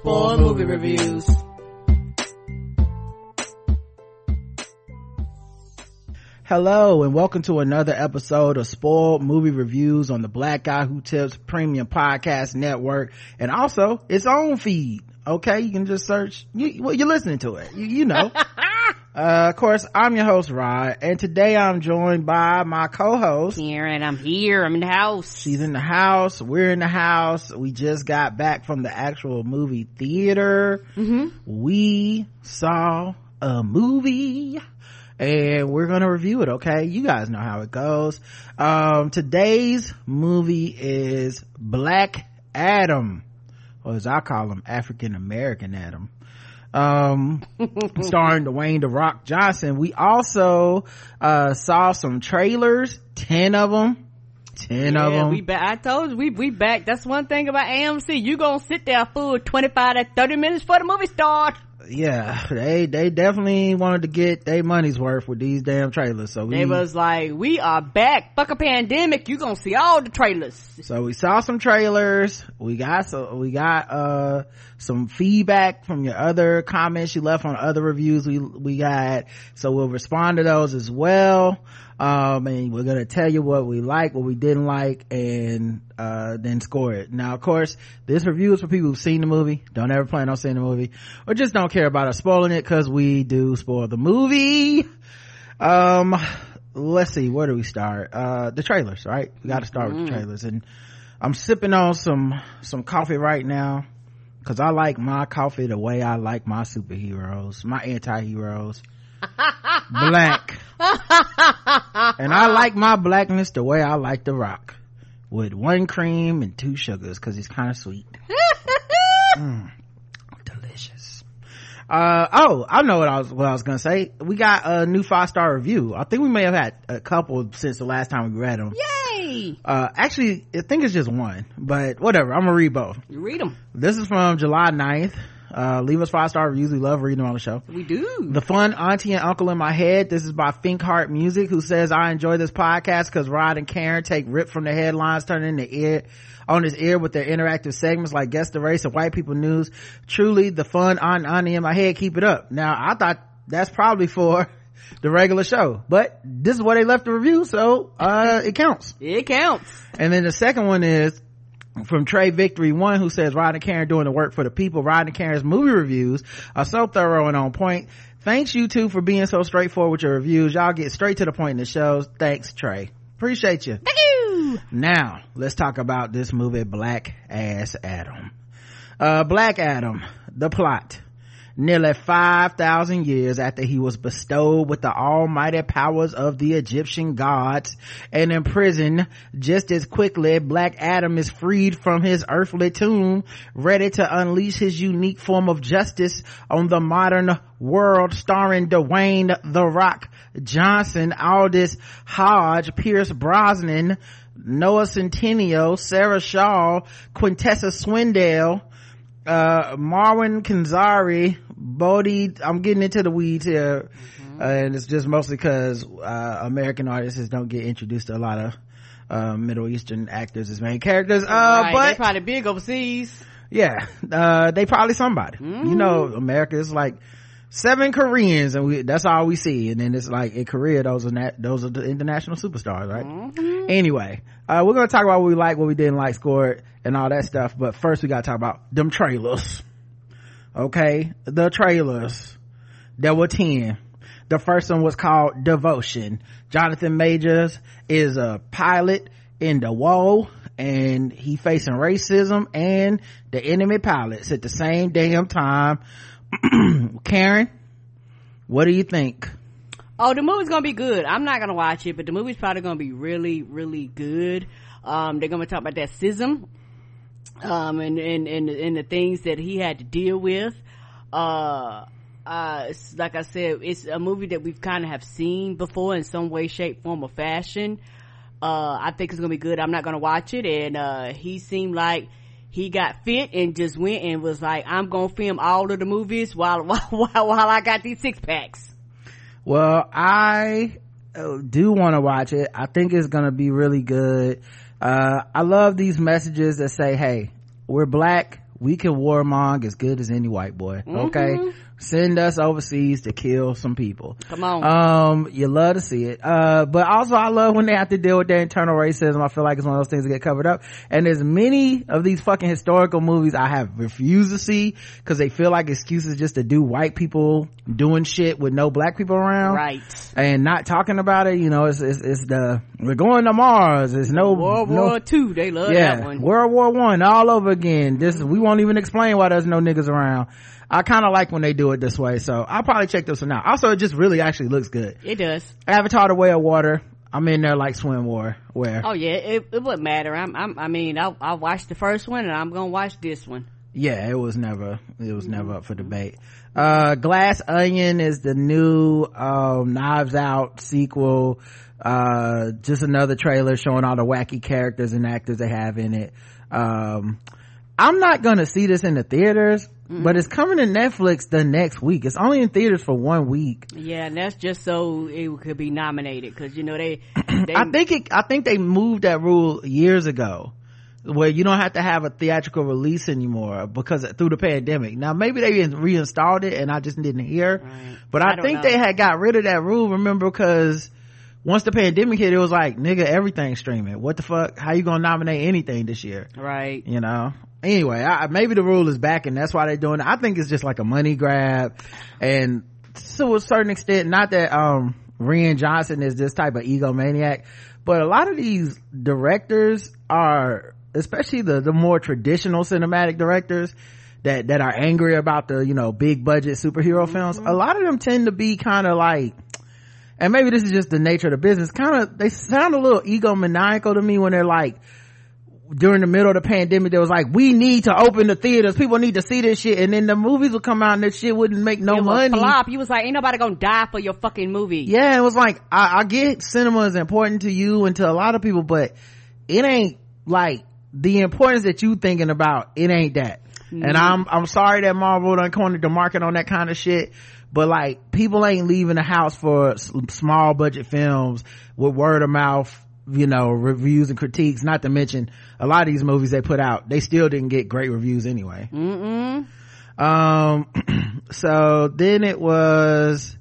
Spoil movie reviews. Hello and welcome to another episode of Spoiled Movie Reviews on the Black Guy Who Tips Premium Podcast Network and also its own feed. Okay, you can just search. You, well, you're listening to it. You, you know. uh, of course, I'm your host Rod, and today I'm joined by my co-host Karen. I'm here. I'm in the house. She's in the house. We're in the house. We just got back from the actual movie theater. Mm-hmm. We saw a movie and we're gonna review it okay you guys know how it goes um, today's movie is black adam or as i call him african american adam um starring dwayne the rock johnson we also uh, saw some trailers 10 of them 10 yeah, of them we back. I told you, we, we back. That's one thing about AMC. You gonna sit there for 25 to 30 minutes for the movie start. yeah they they definitely wanted to get their money's worth with these damn trailers so we They was like, we are back. Fuck a pandemic. You gonna see all the trailers. so we saw some trailers we got so we got uh some feedback from your other comments you left on other reviews we we got so we'll respond to those as well. Um and we're gonna tell you what we like what we didn't like and uh then score it. Now of course this review is for people who've seen the movie don't ever plan on seeing the movie or just don't care about us spoiling it because we do spoil the movie. Um let's see where do we start? Uh the trailers right? We got to start with the trailers. And i'm sipping on some some coffee right now because i like my coffee the way i like my superheroes my anti-heroes. Black. And i like my blackness the way i like the rock with one cream and two sugars because he's kind of sweet. Mm, delicious. Uh oh i know what i was what i was gonna say. We got a new five star review. I think we may have had a couple since the last time we read them Yay! Uh actually i think it's just one but whatever i'm gonna read both You read them. this is from july 9th uh leave us five star reviews we love reading them on the show We do. the fun auntie and uncle in my head. This is by Think Heart Music, who says I enjoy this podcast because Rod and Karen take rip from the headlines, turn in the ear on his ear with their interactive segments like guess the race of white people news. Truly, the fun aunt auntie in my head. Keep it up. Now, I thought that's probably for the regular show, but this is where they left the review, so uh it counts. it counts. And then the second one is from Trey Victory One, who says Rod and Karen doing the work for the people. Rod and Karen's movie reviews are so thorough and on point. Thanks you two for being so straightforward with your reviews. Y'all get straight to the point in the shows. Thanks, Trey. Appreciate you. Thank you. Now, let's talk about this movie, Black Ass Adam. Uh, Black Adam, the plot. Nearly 5,000 years after he was bestowed with the almighty powers of the Egyptian gods and imprisoned, just as quickly Black Adam is freed from his earthly tomb, ready to unleash his unique form of justice on the modern world starring Dwayne The Rock Johnson, Aldis Hodge, Pierce Brosnan, Noah Centineo, Sarah Shahi, Quintessa Swindell, uh, Marwan Kenzari, Bodhi, I'm getting into the weeds here, uh, and it's just mostly cause, uh, American artists don't get introduced to a lot of, uh, Middle Eastern actors as main characters, uh, right, but they probably big overseas. yeah uh they probably somebody Mm-hmm. you know america is like seven koreans and we that's all we see. And then it's like in korea those are nat- those are the international superstars right? Mm-hmm. anyway uh we're gonna talk about what we like what we didn't like score and all that stuff. But first we gotta talk about them trailers. Okay? The trailers. There were 10 the first one was called devotion. Jonathan majors is a pilot in the wall and he facing racism and the enemy pilots at the same damn time karen what do you think Oh, the movie's gonna be good. I'm not gonna watch it, but the movie's probably gonna be really, really good. Um, they're gonna talk about that schism um, and, and, and, and the things that he had to deal with. Uh, uh, like I said, it's a movie that we've kind of have seen before in some way, shape, form, or fashion. Uh, I think it's gonna be good. I'm not gonna watch it. And, uh, he seemed like he got fit and just went and was like, I'm gonna film all of the movies while, while, while, while I got these six packs. Well, I uh, do want to watch it. I think it's gonna be really good. Uh, I love these messages that say, hey, we're black. We can warmong as good as any white boy. Okay. Send us overseas to kill some people. Come on. Um, you love to see it. Uh, but also I love when they have to deal with their internal racism. I feel like it's one of those things that get covered up. And there's many of these fucking historical movies I have refused to see because they feel like excuses just to do white people doing shit with no black people around. right. And not talking about it, you know, it's, it's, it's the, we're going to Mars. it's no, World no, War Two, they love yeah, that one. World War One all over again. This, we won't even explain why there's no niggas around. I kind of like when they do it this way, so I'll probably check this one out. Also, it just really actually looks good. It does. Avatar: The Way of Water. I'm in there like swim war. Where? Oh yeah, it, it wouldn't matter. I'm, I'm, I mean, I, I watched the first one and I'm gonna watch this one. Yeah, it was never, it was never up for debate. Uh, Glass Onion is the new, um, Knives Out sequel. Uh, just another trailer showing all the wacky characters and actors they have in it. Um, I'm not gonna see this in the theaters, Mm-hmm. but it's coming to Netflix the next week. It's only in theaters for one week. Yeah, and that's just so it could be nominated because you know they, they I think it, I think they moved that rule years ago where you don't have to have a theatrical release anymore because through the pandemic. Now maybe they reinstalled it and I just didn't hear, Right. but I, I think know. they had got rid of that rule. Remember because once the pandemic hit, it was like, nigga, everything's streaming. What the fuck? How you gonna nominate anything this year? right. you know anyway I, maybe the rule is back and that's why they're doing it i think it's just like a money grab and to a certain extent not that um rian johnson is this type of egomaniac but a lot of these directors are especially the the more traditional cinematic directors that that are angry about the you know big budget superhero films a lot of them tend to be kind of like and maybe this is just the nature of the business kind of they sound a little egomaniacal to me when they're like during the middle of the pandemic, there was like, we need to open the theaters. People need to see this shit. And then the movies would come out and that shit wouldn't make no it money. flop. You was like, ain't nobody gonna die for your fucking movie. Yeah, it was like, I, I get cinema is important to you and to a lot of people, but it ain't like the importance that you thinking about. It ain't that. And mm-hmm. I'm, I'm sorry that Marvel done cornered the market on that kind of shit. But like, people ain't leaving the house for small budget films with word of mouth, you know, reviews and critiques. Not to mention a lot of these movies they put out, they still didn't get great reviews anyway. Mm-mm. Um, so then it was,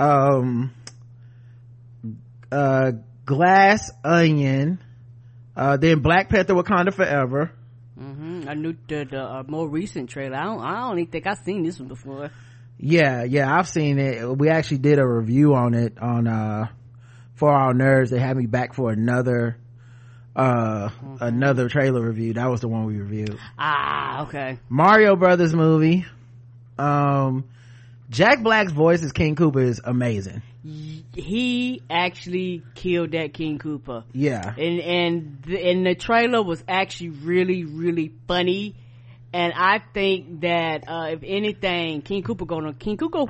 um, uh, Glass Onion, uh, then Black Panther Wakanda Forever. Mm-hmm. I knew the, the uh, more recent trailer. I don't, I don't even think I've seen this one before. Yeah, yeah, I've seen it. We actually did a review on it on, uh, for our nerds. They had me back for another, uh, another trailer review. That was the one we reviewed. Ah, okay. Mario Brothers movie. Um, Jack Black's voice as King Koopa is amazing. He actually killed that King Koopa. Yeah. and and the, and the trailer was actually really really funny and i think that uh if anything king koopa gonna king koopa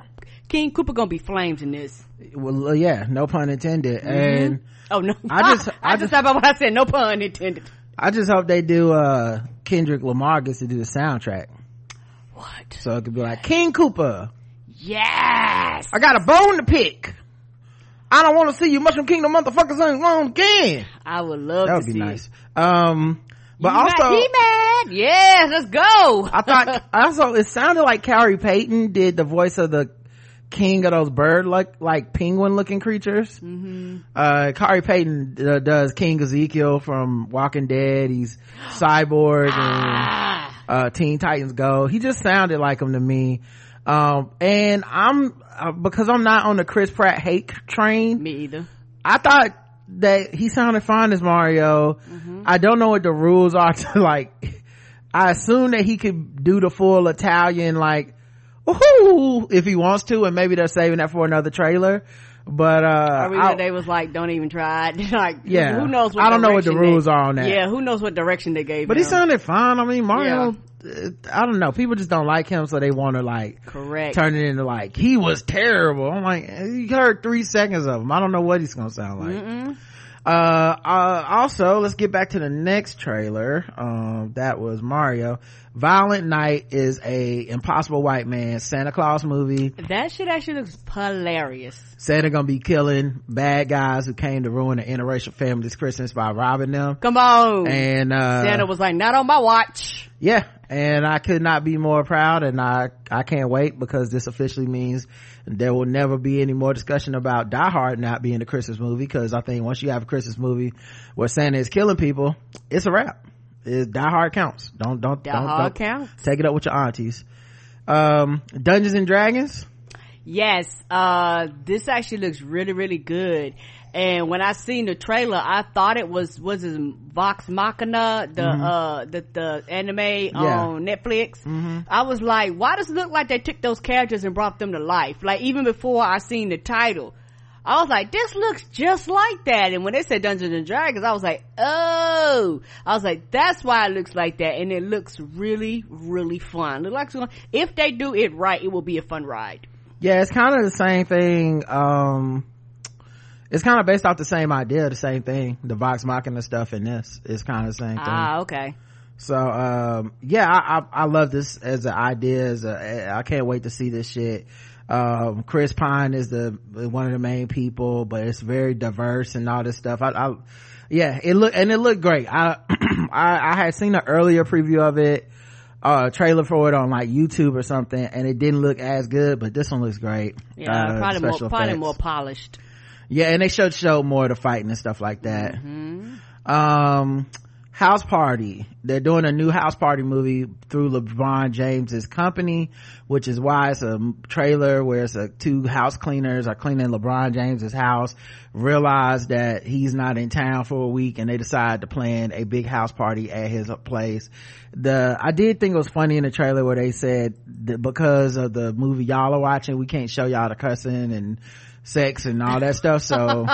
king koopa gonna be flames in this Well, uh, yeah, no pun intended. And oh no I just- i, I just thought about what i said no pun intended I just hope they do, uh, Kendrick Lamar gets to do the soundtrack. what So it could be like, King Koopa, yes I got a bone to pick. I don't want to see you Mushroom Kingdom motherfuckers on again. i would love That would be nice. Um, but it. also, he mad yes let's go I thought, also, it sounded like Khary Payton did the voice of the king of those bird like, like penguin looking creatures. mm-hmm. uh Khary Payton uh, does King Ezekiel from Walking Dead. He's Cyborg and ah, uh Teen Titans Go. He just sounded like him to me. Um and I'm uh, because I'm not on the Chris Pratt hate train. me either I thought that he sounded fine as Mario. Mm-hmm. I don't know what the rules are to like I assume that he could do the full Italian like woohoo if he wants to and maybe they're saving that for another trailer. But uh I they was like don't even try it. Like yeah. who knows what i don't know what the rules they, are on that. Yeah who knows what direction they gave but him. he sounded fine. I mean mario yeah. i don't know. People just don't like him so they want to like correct. turn it into like he was terrible. I'm like you heard three seconds of him. I don't know what he's gonna sound like. Mm-mm. Uh, uh, also, let's get back to the next trailer. Um, that was Mario. Violent Night is a Impossible White Man Santa Claus movie. That shit actually looks hilarious. Santa gonna be killing bad guys who came to ruin the interracial family's Christmas by robbing them. Come on. And, uh, Santa was like, not on my watch. Yeah. And I could not be more proud and I, I can't wait because this officially means there will never be any more discussion about Die Hard not being a Christmas movie because I think once you have a Christmas movie where Santa is killing people, it's a wrap. It, Die Hard counts. Don't don't Die don't, Hard don't counts. take it up with your aunties. Um, Dungeons and Dragons. Yes, uh, this actually looks really really good. And when I seen the trailer, I thought it was was it Vox Machina, the mm-hmm. uh the the anime yeah. on Netflix. Mm-hmm. I was like, why does it look like they took those characters and brought them to life? Like even before I seen the title, I was like, this looks just like that. And when they said Dungeons and Dragons, I was like, oh, I was like, that's why it looks like that. And it looks really, really fun. It looks like if they do it right, it will be a fun ride. Yeah, it's kind of the same thing. Um, it's kind of based off the same idea, the same thing. The Vox Machina stuff in this is kind of the same thing. Ah, okay. So, um, yeah, I, I, I, love this as an idea. As a, I can't wait to see this shit. Um, Chris Pine is the, one of the main people, but it's very diverse and all this stuff. I, I yeah, it looked, and it looked great. I, I, I had seen an earlier preview of it, uh, trailer for it on like YouTube or something, and it didn't look as good, but this one looks great. Yeah, uh, probably more, probably more polished yeah and they showed show more of the fighting and stuff like that. Mm-hmm. um house party. They're doing a new house party movie through lebron james's company which is why it's a trailer where it's a two house cleaners are cleaning lebron james's house realize that he's not in town for a week and they decide to plan a big house party at his place. The i did think it was funny in the trailer where they said that because of the movie y'all are watching we can't show y'all the cussing and sex and all that stuff. So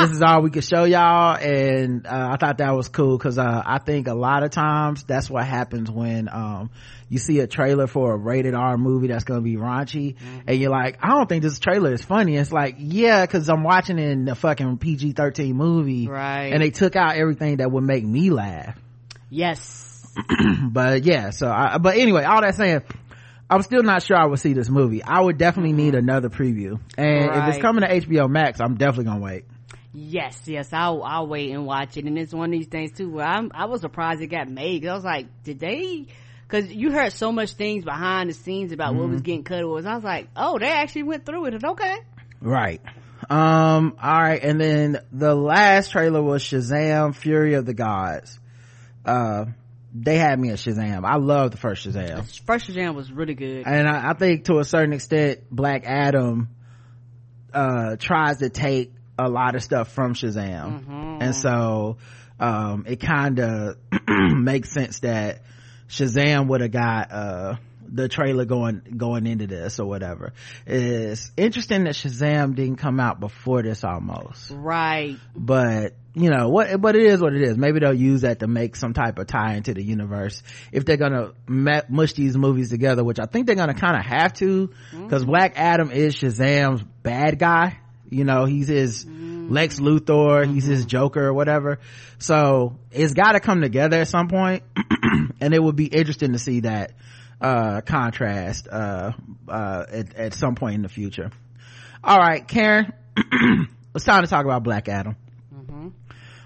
this is all we could show y'all. And uh, i thought that was cool because uh, i think a lot of times that's what happens when um, you see a trailer for a rated r movie that's gonna be raunchy mm-hmm. and you're like i don't think this trailer is funny. It's like yeah because i'm watching in a fucking pg-13 movie right. and they took out everything that would make me laugh. Yes. But yeah so I, but anyway all that saying I'm still not sure I would see this movie. I would definitely mm-hmm. need another preview. And right. if it's coming to HBO Max, I'm definitely gonna wait. Yes, yes, I'll I'll wait and watch it. And it's one of these things too where I'm I was surprised it got made. I was like, did they? Because you heard so much things behind the scenes about mm-hmm. what was mm-hmm. getting cut. Was I was like, oh, they actually went through it. Okay, right. Um. All right, and then the last trailer was Shazam: Fury of the Gods. Uh they had me at Shazam. I love the first Shazam. First Shazam was really good. And I, I think to a certain extent, Black Adam, uh, tries to take a lot of stuff from Shazam. Mm-hmm. And so, um, it kind of makes sense that Shazam would have got, uh, the trailer going going into this or whatever. It's interesting that shazam didn't come out before this almost. Right. But you know what but it is what it is. Maybe they'll use that to make some type of tie into the universe. If they're gonna mush these movies together which i think they're gonna kind of have to because mm-hmm. black adam is shazam's bad guy. You know he's his mm-hmm. lex luthor he's his mm-hmm. joker or whatever. So it's got to come together at some point and it would be interesting to see that uh contrast uh uh at, at some point in the future all right karen it's time to talk about black adam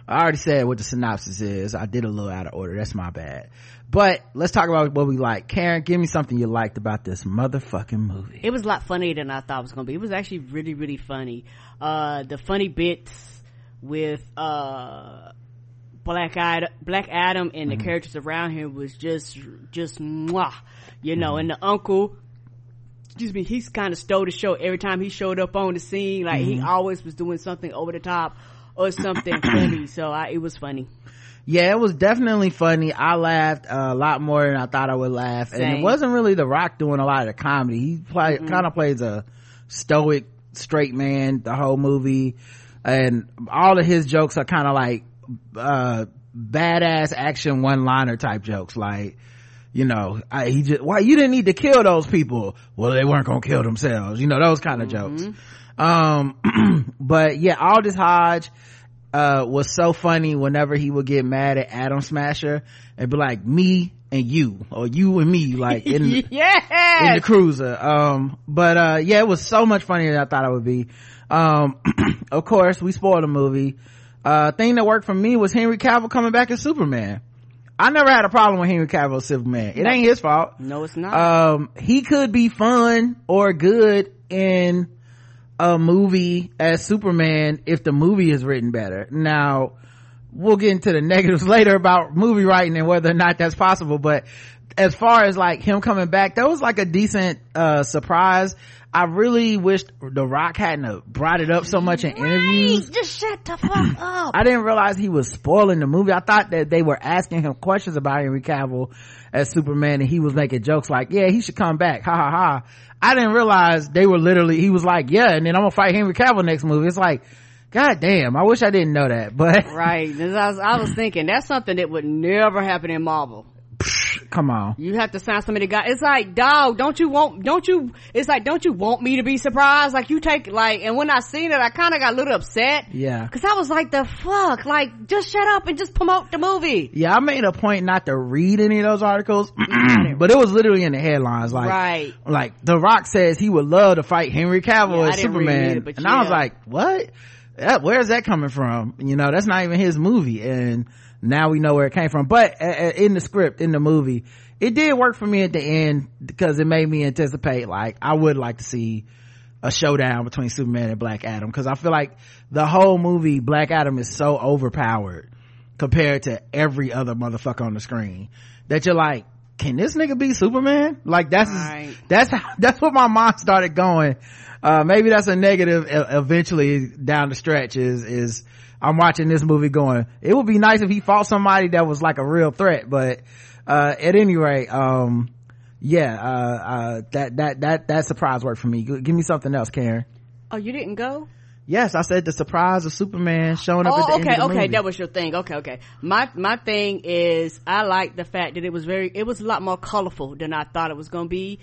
I already said what the synopsis is. I did a little out of order. That's my bad. But let's talk about what we like. Karen, give me something you liked about this motherfucking movie. It was a lot funnier than I thought it was going to be. It was actually really, really funny. Uh, the funny bits with, uh, Black Adam, Black Adam and mm-hmm. the characters around him was just, just mwah, you know, mm-hmm. and the uncle, excuse me, he's kind of stole the show every time he showed up on the scene. Like mm-hmm. he always was doing something over the top or something funny. So I, it was funny. Yeah, it was definitely funny. I laughed a lot more than I thought I would laugh. Same. And it wasn't really The Rock doing a lot of the comedy. He play, kind of plays a stoic straight man the whole movie and all of his jokes are kind of like uh badass action one liner type jokes. Like you know I, he just why you didn't need to kill those people. Well they weren't gonna kill themselves. You know those kind of mm-hmm. jokes. Um but yeah aldis hodge uh was so funny whenever he would get mad at atom smasher and be like me and you or you and me like in yes! in the cruiser. Um but uh yeah it was so much funnier than i thought it would be. Um of course we spoiled the movie uh thing that worked for me was henry cavill coming back as superman I never had a problem with Henry Cavill as Superman. It ain't his fault. No, it's not. Um, he could be fun or good in a movie as Superman if the movie is written better. Now, we'll get into the negatives later about movie writing and whether or not that's possible, but as far as like him coming back, that was like a decent, uh, surprise. I really wished The Rock hadn't brought it up so much in right. interviews. Just shut the fuck up. I didn't realize he was spoiling the movie. I thought that they were asking him questions about Henry Cavill as Superman and he was making jokes like, yeah, he should come back. Ha ha ha. I didn't realize they were literally, he was like, yeah, and then I'm gonna fight Henry Cavill next movie. It's like, God damn, I wish I didn't know that, but. Right. I was, I was thinking that's something that would never happen in Marvel come on. You have to sign somebody guy it's like dog don't you want don't you it's like don't you want me to be surprised? Like you take like and when i seen it i kind of got a little upset. Yeah. Because i was like the fuck? Like just shut up and just promote the movie. Yeah i made a point not to read any of those articles but it was literally in the headlines. Like right. like the rock says he would love to fight henry cavill yeah, as superman. it, and yeah. i was like what? That, where's that coming from? You know that's not even his movie. And now we know where it came from. But uh, uh, in the script in the movie it did work for me at the end because it made me anticipate like i would like to see a showdown between superman and black adam. Because i feel like the whole movie black adam is so overpowered compared to every other motherfucker on the screen that you're like can this nigga be superman? Like that's right. that's how, that's what my mind started going. Uh, maybe that's a negative eventually down the stretch is is I'm watching this movie going, it would be nice if he fought somebody that was like a real threat, but, uh, at any rate, um, yeah, uh, uh, that, that, that, that surprise worked for me. Give me something else, Karen. Oh, you didn't go? Yes, I said the surprise of Superman showing up. Oh, okay, okay, movie. that was your thing. Okay, okay. My my thing is, I like the fact that it was very, it was a lot more colorful than I thought it was going to be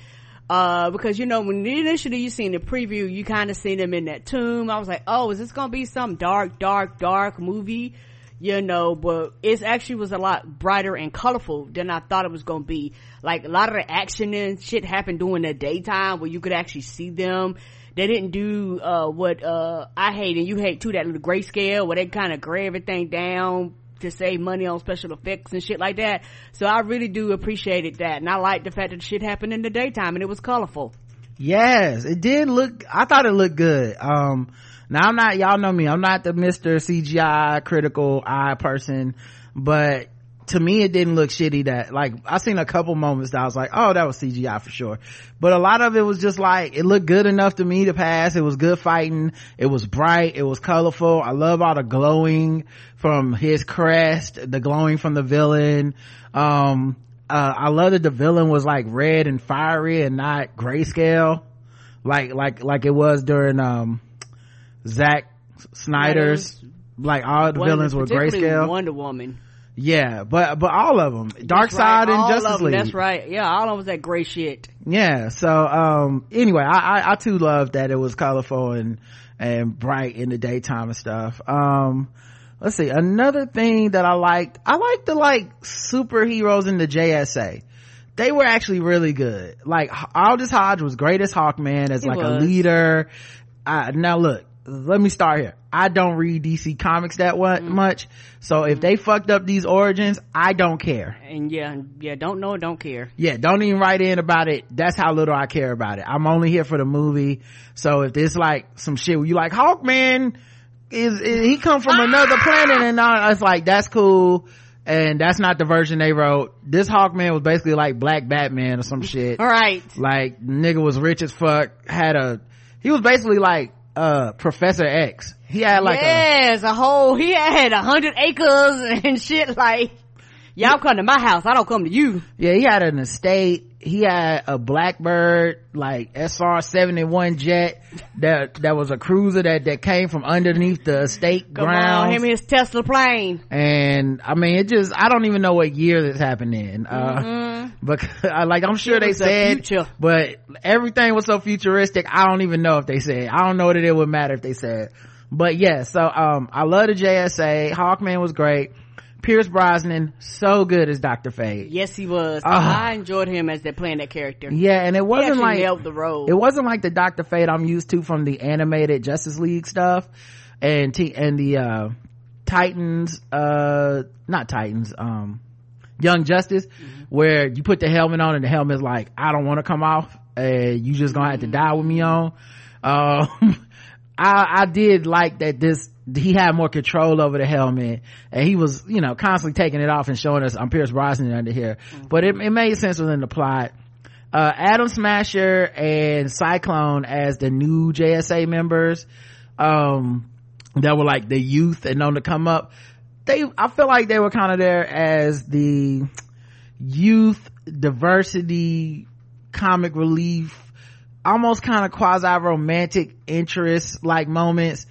uh, because you know when initially you seen the preview you kind of seen them in that tomb. I was like oh is this gonna be some dark dark dark movie? You know but it actually was a lot brighter and colorful than i thought it was gonna be. Like a lot of the action and shit happened during the daytime where you could actually see them. They didn't do uh, what uh, i hate and you hate too that little grayscale where they kind of gray everything down to save money on special effects and shit like that. So I really do appreciate it that. And I like the fact that shit happened in the daytime and it was colorful. Yes, it did look, I thought it looked good. Um, now I'm not, y'all know me, I'm not the Mr. CGI critical eye person, but to me it didn't look shitty that like i seen a couple moments that i was like oh that was cgi for sure. But a lot of it was just like it looked good enough to me to pass. It was good fighting. It was bright. It was colorful. I love all the glowing from his crest the glowing from the villain. Um uh, i love that the villain was like red and fiery and not grayscale like like like it was during um Zack snyder's like all the villains were grayscale. Wonder woman yeah, but but all of them, Darkseid right. and Justice League. That's right. Yeah, all of them was that gray shit. Yeah. So um, anyway, I, I, I too love that it was colorful and and bright in the daytime and stuff. Um, let's see another thing that I liked. I liked the like superheroes in the JSA. They were actually really good. Like Aldis Hodge was great as Hawkman as he like was. a leader. I, now look, let me start here. I don't read DC comics that mm. much. So if they fucked up these origins, I don't care. And yeah, yeah, don't know, don't care. Yeah, don't even write in about it. That's how little I care about it. I'm only here for the movie. So if there's like some shit where you like Hawkman is, is he come from another planet and all, it's like that's cool. And that's not the version they wrote. This Hawkman was basically like Black Batman or some shit. All right. Like nigga was rich as fuck, had a, he was basically like uh professor x. He had like yes a, a whole he had a hundred acres and shit like y'all come to my house i don't come to you. Yeah he had an estate. He had a blackbird like sr-71 jet that that was a cruiser that that came from underneath the estate ground. him his Tesla plane. and i mean it just i don't even know what year this happened in. Uh because like i'm sure they the said future. but everything was so futuristic i don't even know if they said i don't know that it would matter if they said but yeah so um i love the jsa hawkman was great pierce brosnan so good as dr fate Yes, he was. Ah. I enjoyed him as they playing that character. yeah and it wasn't like nailed the role. it wasn't like the Dr. Fate I'm used to from the animated Justice League stuff and T- and the uh Titans uh not Titans um Young Justice where you put the helmet on and the helmet's like I don't want to come off and you just gonna have to die with me on. Um I I did like that this he had more control over the helmet and he was you know constantly taking it off and showing us I'm Pierce Brosnan under here. But it, it made sense within the plot. Uh, Atom Smasher and Cyclone as the new JSA members, um, that were like the youth and known to come up. They, I feel like they were kind of there as the youth diversity comic relief, almost kind of quasi romantic interest like moments.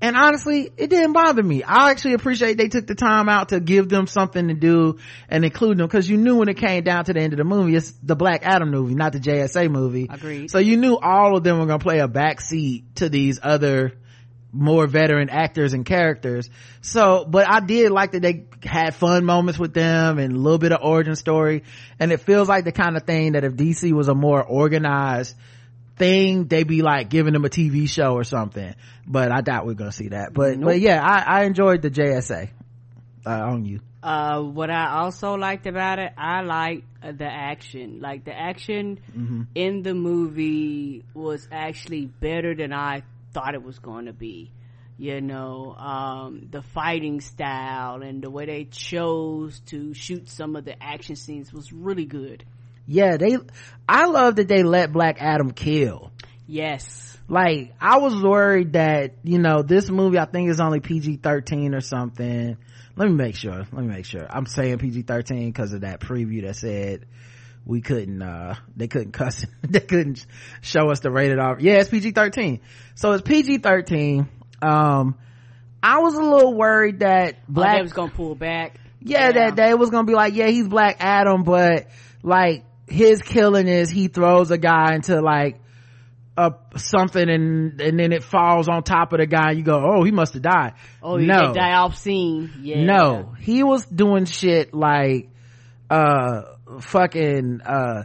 And honestly, it didn't bother me. I actually appreciate they took the time out to give them something to do and include them because you knew when it came down to the end of the movie, it's the Black Adam movie, not the JSA movie. Agreed. So you knew all of them were going to play a backseat to these other more veteran actors and characters. So, but I did like that they had fun moments with them and a little bit of origin story. And it feels like the kind of thing that if DC was a more organized thing, they'd be like giving them a TV show or something. But I doubt we're gonna see that. But, but yeah, I, I enjoyed the JSA. Uh, on you. Uh, what I also liked about it, I liked uh, the action. Like the action Mm-hmm. in the movie was actually better than I thought it was going to be. You know, um, the fighting style and the way they chose to shoot some of the action scenes was really good. Yeah, they, I love that they let Black Adam kill. Yes. like i was worried that you know this movie i think is only pg-13 or something let me make sure let me make sure i'm saying pg-13 because of that preview that said we couldn't uh they couldn't cuss they couldn't show us the rated r yeah it's pg-13 so it's pg-13 um i was a little worried that Black black was going to pull back. yeah, that they was gonna be like, yeah, he's Black Adam, but like his killing is he throws a guy into like a something and and then it falls on top of the guy. And you go, oh, he must have died. Oh, no, no. die off scene. Yeah. no, he was doing shit like uh fucking uh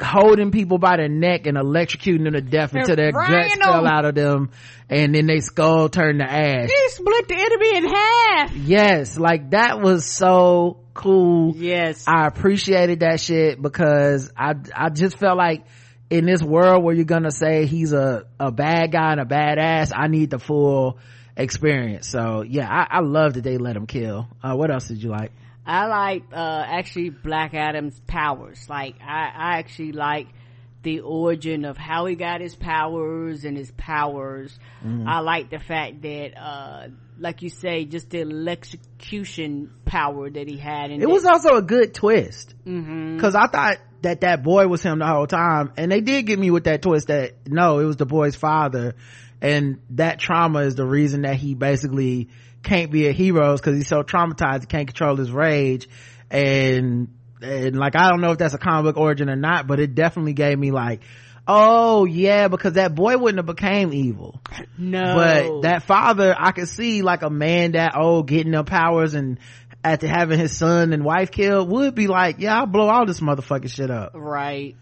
holding people by the neck and electrocuting them to death until their guts Rhino. fell out of them and then they skull turned to ash. He split the enemy in half. Yes, like that was so cool. Yes. I appreciated that shit because I I just felt like in this world where you're gonna say he's a a bad guy and a badass, I need the full experience. So yeah, I, I love that they let him kill. Uh, what else did you like? I like uh actually Black Adam's powers. Like I, I actually like the origin of how he got his powers and his powers. Mm-hmm. I like the fact that uh like you say, just the electrocution power that he had It was also a good twist hmm because I thought that that boy was him the whole time, and they did get me with that twist that no, it was the boy's father, and that trauma is the reason that he basically can't be a hero because he's so traumatized he can't control his rage, and and like I don't know if that's a comic book origin or not, but it definitely gave me like. Oh yeah, because that boy wouldn't have became evil. No. But that father, I could see like a man that old getting the powers and after having his son and wife killed would be like, yeah, I'll blow all this motherfucking shit up. right.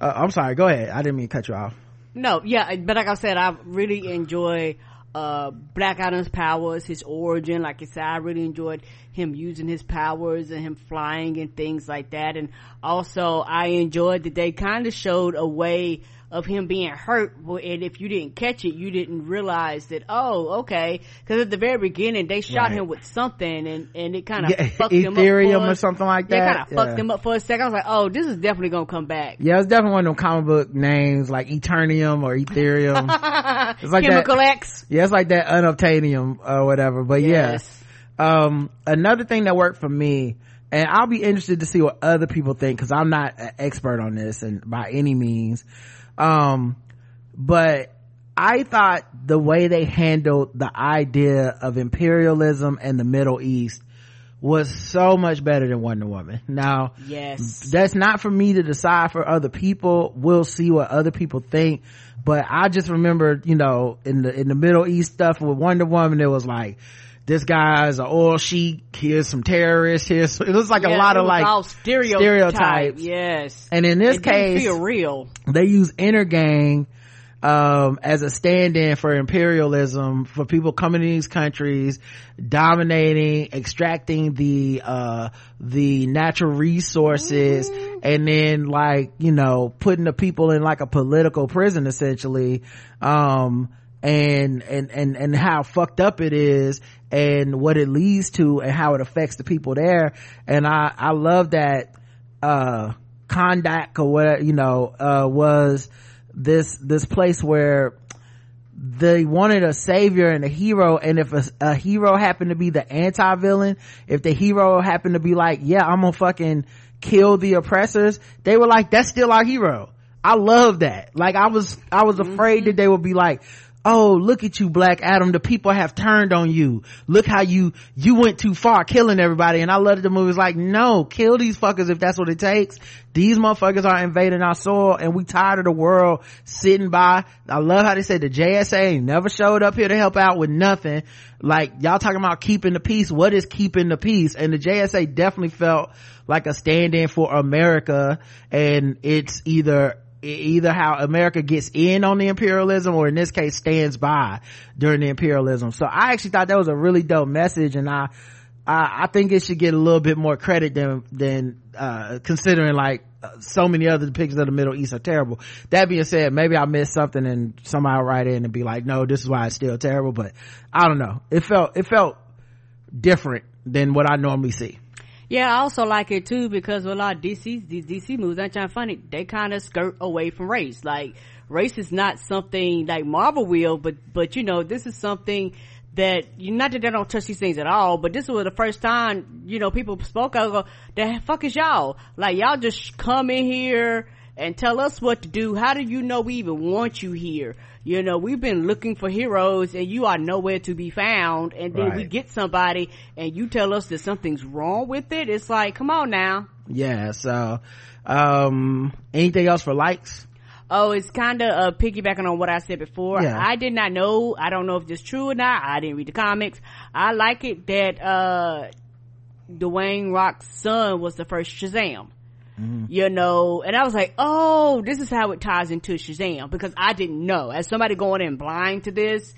Uh, I'm sorry, go ahead. I didn't mean to cut you off. No, yeah, but like I said, I really enjoy uh Black Adam's powers, his origin. Like I said, I really enjoyed him using his powers and him flying and things like that. And also, I enjoyed that they kind of showed a way of him being hurt, and if you didn't catch it, you didn't realize that. Oh, okay, because at the very beginning they shot Right. him with something, and and it kind of Yeah, fucked him up. Ethereum for or something like Yeah, that. kind of fucked him up for a second. I was like, oh, this is definitely gonna come back. Yeah, it's definitely one of them comic book names like Eternium or Ethereum. it's like Chemical that. X. Yeah, it's like that unobtainium or whatever. But Yes. yeah, um, another thing that worked for me, and I'll be interested to see what other people think because I'm not an expert on this and by any means. Um, but I thought the way they handled the idea of imperialism and the Middle East was so much better than Wonder Woman. Now, yes, that's not for me to decide for other people. We'll see what other people think. But I just remember, you know, in the, in the Middle East stuff with Wonder Woman, it was like, this guy's an oil sheik, here's some terrorists, here's, it was like yeah, a lot of like stereotype, stereotypes. Yes. And in this it case, feel real. They use Intergang, um, as a stand-in for imperialism for people coming to these countries dominating extracting the uh, the natural resources mm-hmm. and then like you know putting the people in like a political prison essentially um, and and and and how fucked up it is and what it leads to and how it affects the people there. And i i love that uh or what you know uh was this this place where they wanted a savior and a hero. And if a, a hero happened to be the anti-villain if the hero happened to be like yeah i'm gonna fucking kill the oppressors they were like that's still our hero. I love that. Like i was i was afraid mm-hmm. that they would be like oh look at you black adam. The people have turned on you. Look how you you went too far killing everybody. And i loved the movie was like no kill these fuckers if that's what it takes. These motherfuckers are invading our soil and we tired of the world sitting by. I love how they said the jsa never showed up here to help out with nothing. Like y'all talking about keeping the peace. What is keeping the peace? And the jsa definitely felt like a stand-in for america. And it's either either how America gets in on the imperialism or in this case stands by during the imperialism. So I actually thought that was a really dope message and I, I, I think it should get a little bit more credit than, than, uh, considering like uh, so many other depictions of the Middle East are terrible. That being said, maybe I missed something and somebody will write in and be like, no, this is why it's still terrible, but I don't know. It felt, it felt different than what I normally see. Yeah, I also like it too because a lot of DC, these DC movies, I'm trying funny, they kind of skirt away from race. Like, race is not something like Marvel will, but, but you know, this is something that, not that they don't touch these things at all, but this was the first time, you know, people spoke out, uh, go, the fuck is y'all? Like, y'all just come in here and tell us what to do. How do you know we even want you here? You know we've been looking for heroes and you are nowhere to be found. And then right. we get somebody and you tell us that something's wrong with it. It's like come on now. Yeah so um anything else for likes? Oh it's kind of uh piggybacking on what i said before. Yeah. i did not know. I don't know if it's true or not. I didn't read the comics. I like it that uh dwayne rock's son was the first shazam Mm-hmm. you know? And i was like oh this is how it ties into shazam because i didn't know. As somebody going in blind to this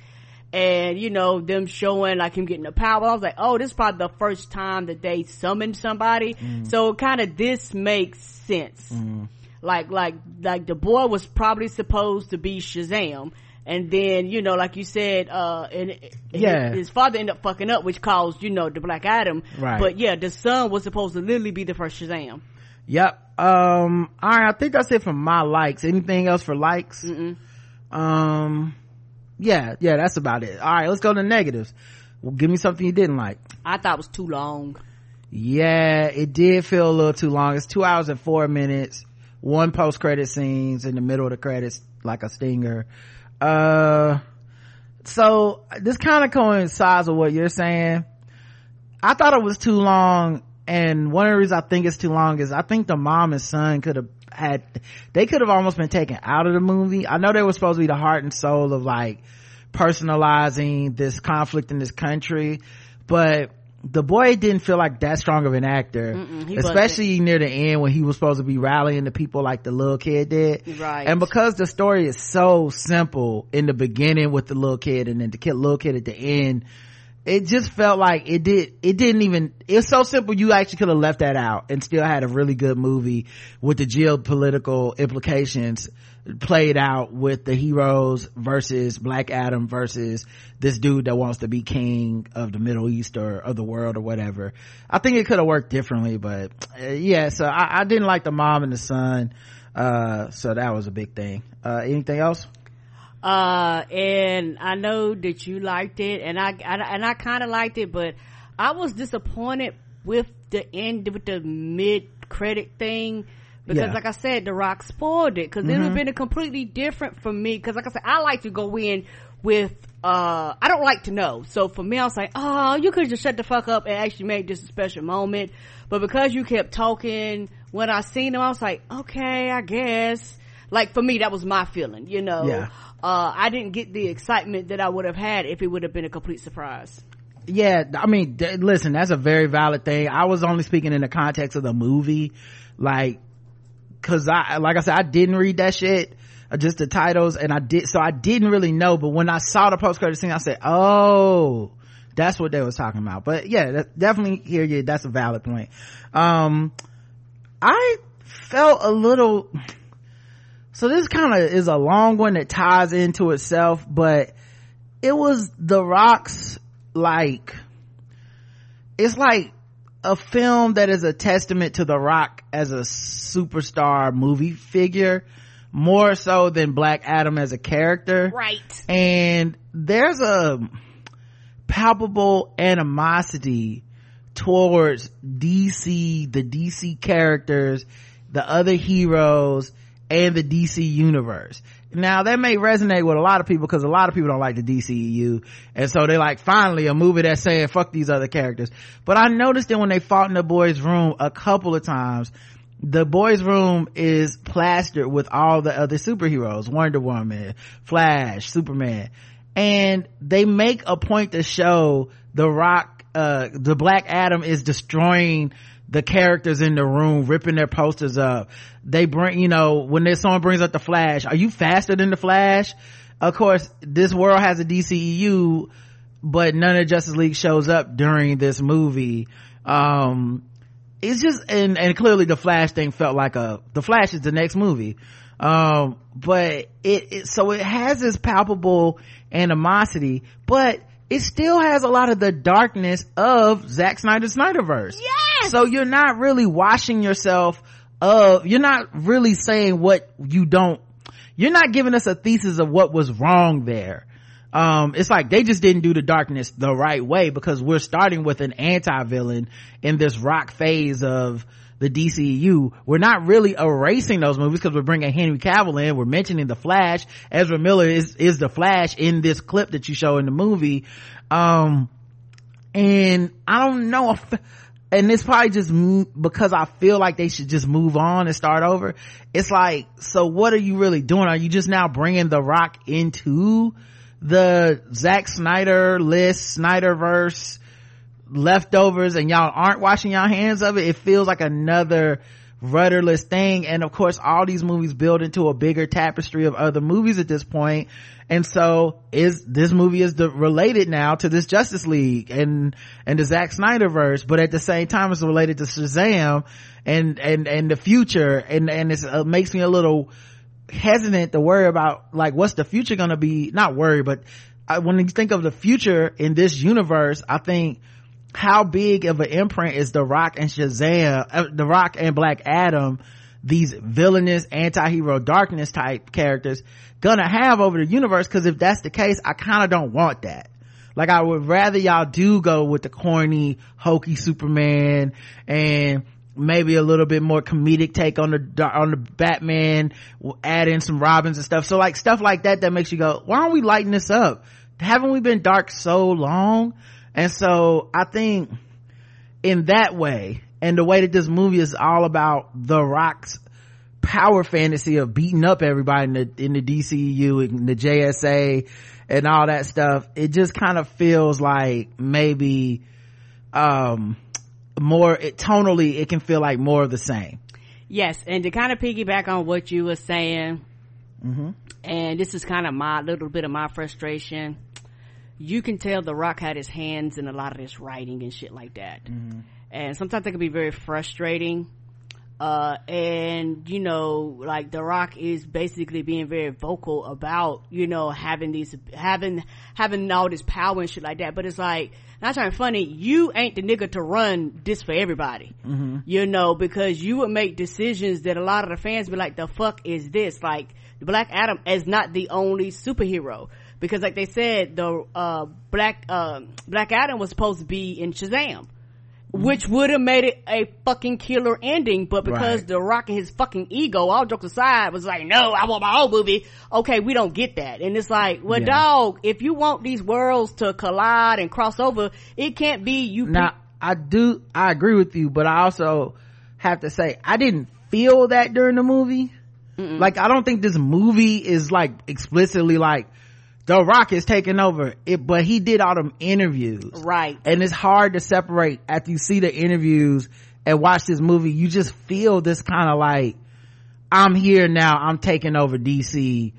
and you know them showing like him getting the power i was like oh this is probably the first time that they summoned somebody. Mm-hmm. so kind of this makes sense. Mm-hmm. like like like the boy was probably supposed to be shazam and then you know like you said uh and yeah. his, his, father ended up fucking up which caused you know the black adam. Right. But yeah the son was supposed to literally be the first shazam Yep. Um, all right. I think that's it for my likes. Anything else for likes? Mm-mm. Um, yeah, yeah, that's about it. All right. Let's go to negatives. Well, give me something you didn't like. I thought it was too long. Yeah, it did feel a little too long. It's two hours and four minutes. One post credit scenes in the middle of the credits, like a stinger. Uh, so this kind of coincides with what you're saying. I thought it was too long and one of the reasons I think it's too long is I think the mom and son could have had, they could have almost been taken out of the movie. I know they were supposed to be the heart and soul of like personalizing this conflict in this country, but the boy didn't feel like that strong of an actor, especially wasn't. near the end when he was supposed to be rallying the people like the little kid did. Right. And because the story is so simple in the beginning with the little kid and then the kid, little kid at the end, it just felt like it did it didn't even it's so simple you actually could have left that out and still had a really good movie with the geopolitical implications played out with the heroes versus black adam versus this dude that wants to be king of the middle east or of the world or whatever. I think it could have worked differently but uh, yeah so I, I, didn't like the mom and the son uh, so that was a big thing. Uh, anything else uh, and I know that you liked it, and I, I and I kind of liked it, but I was disappointed with the end with the mid credit thing because Yeah. like I said, The Rock spoiled it because it would have been a completely different for me. Because like I said, I like to go in with uh I don't like to know. So for me, I was like, oh, you could just shut the fuck up and actually make this a special moment. But because you kept talking when I seen him, I was like, okay, I guess. Like for me, that was my feeling. You know, Yeah. Uh, I didn't get the excitement that I would have had if it would have been a complete surprise. yeah i mean listen that's a very valid thing. I was only speaking in the context of the movie. Like because i like i said i didn't read that shit uh, just the titles and i did so i didn't really know but when i saw the post-credit scene i said oh that's what they was talking about. But yeah definitely hear you that's a valid point. Um i felt a little so this kind of is a long one that ties into itself but it was the rocks like it's like a film that is a testament to the rock as a superstar movie figure more so than black adam as a character Right. and there's a palpable animosity towards DC, the DC characters, the other heroes, and the DC universe. Now that may resonate with a lot of people because a lot of people don't like the DCEU. And so they like finally a movie that's saying fuck these other characters. But I noticed that when they fought in the boys room a couple of times, the boys room is plastered with all the other superheroes wonder woman flash superman and they make a point to show the rock uh the black adam is destroying the characters in the room ripping their posters up. They bring you know when there's someone brings up the flash are you faster than the flash? Of course this world has a dceu but none of justice league shows up during this movie. Um it's just and and clearly the flash thing felt like a the flash is the next movie. Um but it, it so it has this palpable animosity but it still has a lot of the darkness of Zack Snyder's Snyderverse. Yes! So you're not really washing yourself of, you're not really saying what you don't, you're not giving us a thesis of what was wrong there. Um, it's like they just didn't do the darkness the right way because we're starting with an anti-villain in this rock phase of the DCU. We're not really erasing those movies because we're bringing Henry Cavill in. We're mentioning the Flash. Ezra Miller is, is the Flash in this clip that you show in the movie. Um, and I don't know if, and it's probably just m- because I feel like they should just move on and start over. It's like, so what are you really doing? Are you just now bringing The Rock into the Zack Snyder list, Snyderverse leftovers and y'all aren't washing your hands of it? It feels like another rudderless thing. And of course, all these movies build into a bigger tapestry of other movies at this point. And so is this movie is the, related now to this Justice League and, and the Zack Snyderverse, but at the same time it's related to Shazam and, and, and the future. And, and it uh, makes me a little hesitant to worry about like what's the future gonna be, not worry, but I, when you think of the future in this universe, I think how big of an imprint is The Rock and Shazam, uh, The Rock and Black Adam, these villainous anti-hero darkness type characters gonna have over the universe? Cause if that's the case, I kinda don't want that. Like I would rather y'all do go with the corny, hokey Superman and maybe a little bit more comedic take on the on the Batman, add in some Robins and stuff. So like stuff like that that makes you go, why aren't we lighting this up? Haven't we been dark so long? And so I think in that way, and the way that this movie is all about the Rock's power fantasy of beating up everybody in the in the DCU and the JSA and all that stuff, it just kind of feels like maybe um more it tonally it can feel like more of the same. Yes, and to kind of piggyback on what you were saying, Mm-hmm. and this is kind of my little bit of my frustration. You can tell The Rock had his hands in a lot of this writing and shit like that, Mm-hmm. and sometimes that can be very frustrating. Uh, and you know, like The Rock is basically being very vocal about you know having these having having all this power and shit like that. But it's like not trying funny. You ain't the nigga to run this for everybody you know, because you would make decisions that a lot of the fans be like, the fuck is this? Like, Black Adam is not the only superhero. Because like they said, the, uh, Black, uh, Black Adam was supposed to be in Shazam. which would have made it a fucking killer ending, but because Right. The Rock and his fucking ego, all jokes aside, was like, no, I want my own movie. Okay, we don't get that. And it's like, well, Yeah. dog, if you want these worlds to collide and cross over, it can't be you. Now, I do, I agree with you, but I also have to say, I didn't feel that during the movie. Like, I don't think this movie is like explicitly like, The Rock is taking over it, but he did all them interviews. right. And it's hard to separate after you see the interviews and watch this movie. You just feel this kind of like, I'm here now, I'm taking over DC.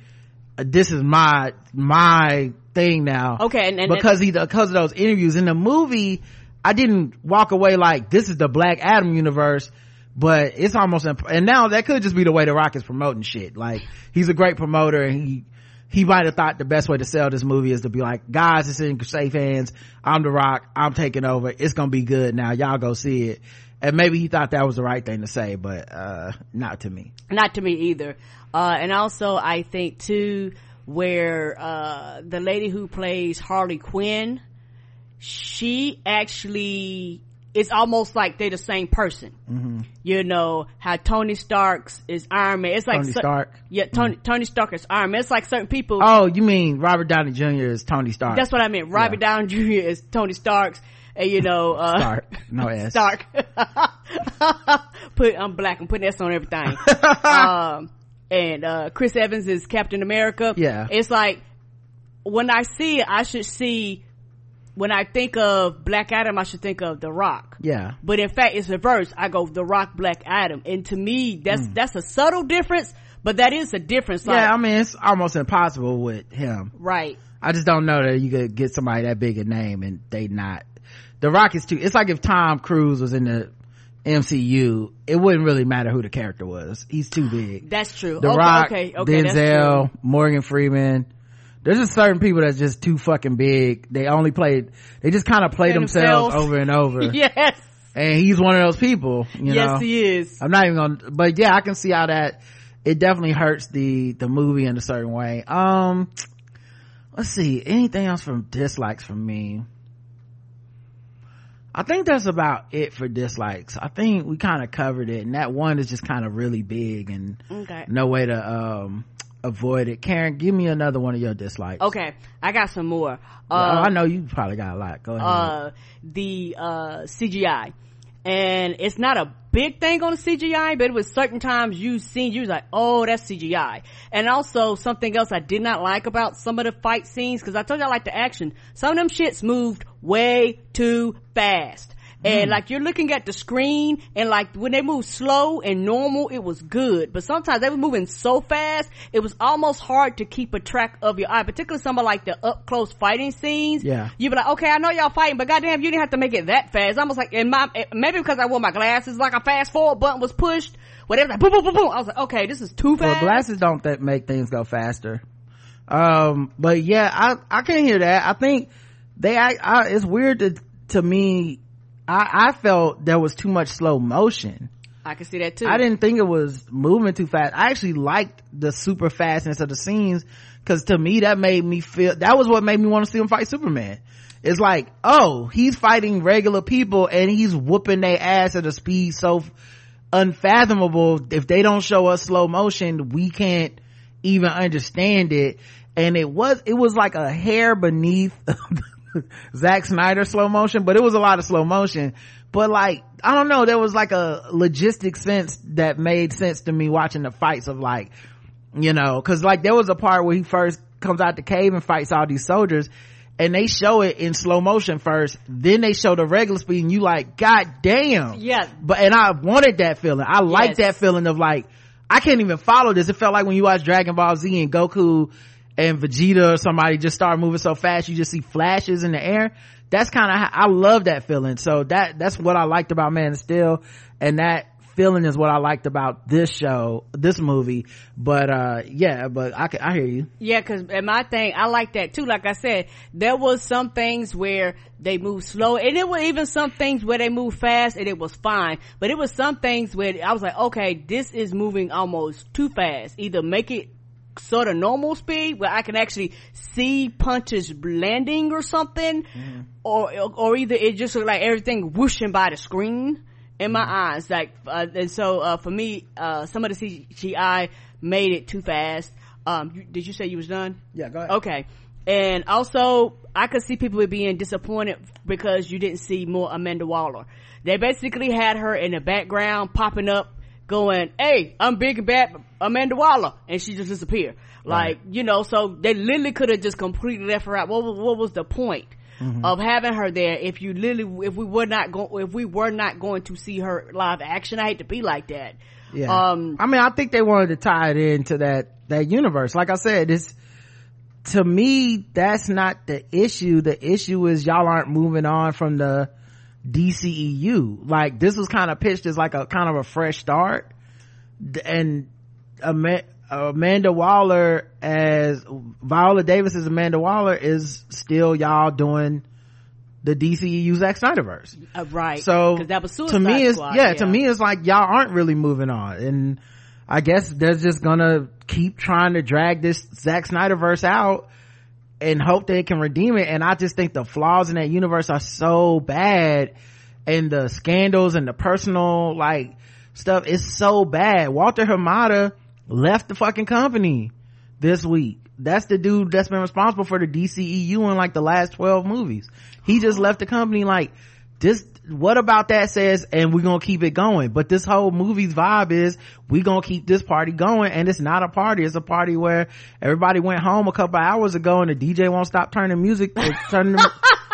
Uh, This is my, my thing now Okay, and, and because he because of those interviews in the movie i didn't walk away like this is the black adam universe but it's almost imp- and now that could just be the way the rock is promoting shit like he's a great promoter and he he might have thought the best way to sell this movie is to be like guys it's in safe hands. I'm the rock. I'm taking over. It's gonna be good now. Y'all go see it. And maybe he thought that was the right thing to say but uh not to me. Not to me either. Uh, and also I think too, where, uh, the lady who plays Harley Quinn, she actually, it's almost like they're the same person. Mm-hmm. You know, how Tony Stark's is Iron Man. It's like, Tony cer- Stark? Mm-hmm. Yeah, Tony, Tony Stark is Iron Man. It's like certain people, oh you mean robert downey jr is tony stark that's what I meant. Robert Downey Jr. is Tony Stark's, and you know, uh, stark no s Stark. Put I'm black. I'm putting S on everything. um, and uh, Chris Evans is Captain America. Yeah. it's like when I see it, I should see. When I think of Black Adam, I should think of The Rock. yeah But in fact, it's reversed. I go The Rock, Black Adam, and to me, that's Hmm. that's a subtle difference, but that is a difference. Like, yeah, I mean, it's almost impossible with him. right. I just don't know that you could get somebody that big a name and they not. The Rock is too, it's like if Tom Cruise was in the MCU, it wouldn't really matter who the character was. He's too big. That's true. The okay, Rock, okay, okay, Denzel. Morgan Freeman. There's just certain people that's just too fucking big. They only played, they just kind of play themselves, themselves. over and over. Yes. And he's one of those people, you yes, know. he is. I'm not even gonna, but yeah, I can see how that, it definitely hurts the, the movie in a certain way. Um, let's see, anything else from dislikes from me? I think that's about it for dislikes. I think we kind of covered it and that one is just kind of really big and Okay. no way to, um, avoid it. Karen, give me another one of your dislikes. Okay, I got some more. Uh, I know you probably got a lot. Go ahead. uh, the uh, CGI, and it's not a big thing on the CGI, but it was certain times you seen you was like, oh, that's CGI. And also something else I did not like about some of the fight scenes because I told you I like the action. Some of them shits moved way too fast. And like you're looking at the screen and like when they move slow and normal, it was good. But sometimes they were moving so fast, it was almost hard to keep a track of your eye, particularly some of like the up close fighting scenes. Yeah. you'd be like, okay, I know y'all fighting, but goddamn, you didn't have to make it that fast. Almost like in my, maybe because I wore my glasses, like a fast forward button was pushed. Whatever, like boom, boom, boom, boom. I was like, okay, this is too Well, fast. glasses don't th- make things go faster. Um, but yeah, I, I can hear that. I think they, I, I, it's weird to, to me. I, I felt there was too much slow motion. I can see that too. I didn't think it was moving too fast. I actually liked the super fastness of the scenes because to me that made me feel, that was what made me want to see him fight Superman. It's like, oh, he's fighting regular people and he's whooping their ass at a speed so unfathomable. If they don't show us slow motion, we can't even understand it. And it was, it was like a hair beneath Zack Snyder slow motion, but it was a lot of slow motion. But like, I don't know, there was like a logistic sense that made sense to me watching the fights of like, you know, cause like there was a part where he first comes out the cave and fights all these soldiers and they show it in slow motion first, then they show the regular speed and you like, god damn. Yeah. But, and I wanted that feeling. I like Yes. that feeling of like, I can't even follow this. It felt like when you watch Dragon Ball Z and Goku and Vegeta or somebody just start moving so fast, you just see flashes in the air. That's kind of, I love that feeling. So that, that's what I liked about Man of Steel. And that feeling is what I liked about this show, this movie. But, uh, yeah, but I, can- I hear you. Yeah, cause and my thing, I like that too. Like I said, there was some things where they move slow and there were even some things where they move fast and it was fine. But it was some things where I was like, okay, this is moving almost too fast. Either make it sort of normal speed where I can actually see punches landing or something, mm-hmm. or or either it just look like everything whooshing by the screen in my mm-hmm. eyes. Like, uh, and so uh, for me, uh, some of the CGI made it too fast. Um, you, did you say you was done? Yeah, go ahead. Okay. And also, I could see people being disappointed because you didn't see more Amanda Waller. They basically had her in the background popping up going, Hey, I'm big and bad Amanda Waller. And she just disappeared. Like, right. you know, so they literally could have just completely left her out. What was, what was the point? Mm-hmm. Of having her there, if you literally, if we were not going, if we were not going to see her live action, I hate to be like that. Yeah. Um, I mean, I think they wanted to tie it into that, that universe. Like I said, it's, to me, that's not the issue. The issue is y'all aren't moving on from the DCEU. Like this was kind of pitched as like a kind of a fresh start, and Amanda Waller as Viola Davis as Amanda Waller is still y'all doing the DCEU Zack Snyderverse. Uh, right. So that was to me is yeah, yeah, to me it's like y'all aren't really moving on, and I guess they're just gonna keep trying to drag this Zack Snyderverse out and hope they can redeem it. And I just think the flaws in that universe are so bad and the scandals and the personal like stuff is so bad. Walter Hamada left the fucking company this week. That's the dude that's been responsible for the DCEU in like the last 12 movies. He just left the company like this what about that says and we're gonna keep it going. But this whole movie's vibe is we're gonna keep this party going and it's not a party. It's a party where everybody went home a couple hours ago and the dj won't stop turning music turning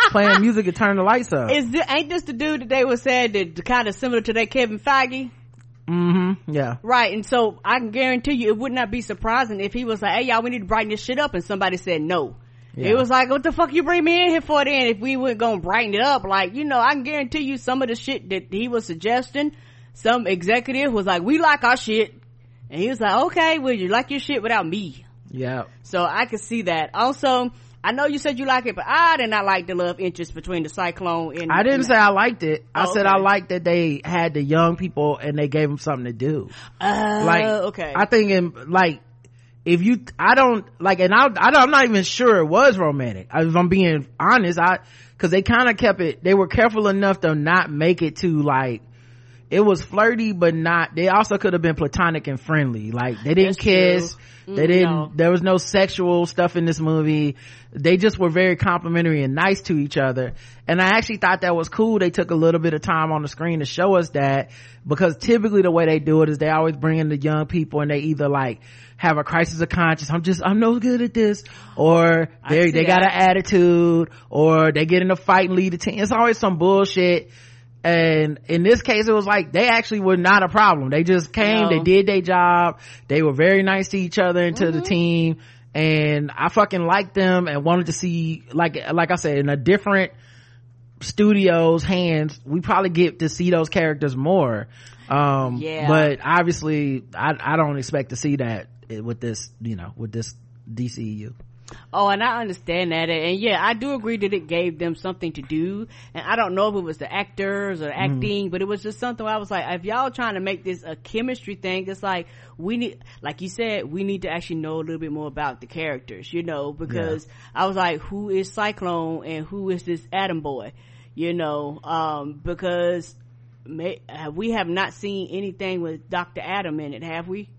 playing music and turning the lights up. Is this, ain't this the dude that they were saying that kind of similar to that kevin feige? Mm-hmm. Yeah. Right and so i can guarantee you it would not be surprising if he was like hey y'all we need to brighten this shit up and somebody said no yeah. It was like, what the fuck you bring me in here for then if we weren't gonna brighten it up? Like, you know, I can guarantee you some of the shit that he was suggesting, some executive was like, we like our shit. And he was like, okay, well, you like your shit without me. Yeah. So I could see that. Also, I know you said you like it, but I did not like the love interest between the cyclone and. I didn't and say I liked it. I oh, said I liked that they had the young people and they gave them something to do. Uh, like, okay. I think in like if you i don't like and I, I am not even sure it was romantic. If i'm being honest i because they kind of kept it they were careful enough to not make it to like it was flirty but not they also could have been platonic and friendly like they didn't That's kiss they didn't no. there was no sexual stuff in this movie they just were very complimentary and nice to each other and i actually thought that was cool they took a little bit of time on the screen to show us that because typically the way they do it is they always bring in the young people and they either like have a crisis of conscience. I'm just, I'm no good at this. Or they, they got an attitude or they get in a fight and lead the team. It's always some bullshit. And in this case, it was like they actually were not a problem. They just came, no. they did their job. They were very nice to each other and to mm-hmm. the team. And I fucking liked them and wanted to see, like, like I said, in a different studio's hands, we probably get to see those characters more. Um, yeah. but obviously I, I don't expect to see that with this you know with this dceu Oh, and I understand that. And yeah, I do agree that it gave them something to do. And I don't know if it was the actors or the mm-hmm. acting, mm. but it was just something I was like, if y'all trying to make this a chemistry thing, it's like, we need, like you said, we need to actually know a little bit more about the characters, you know, because yeah. I was like, who is Cyclone and who is this Adam Boy? You know, um, because may, we have not seen anything with Dr. Adam in it, have we?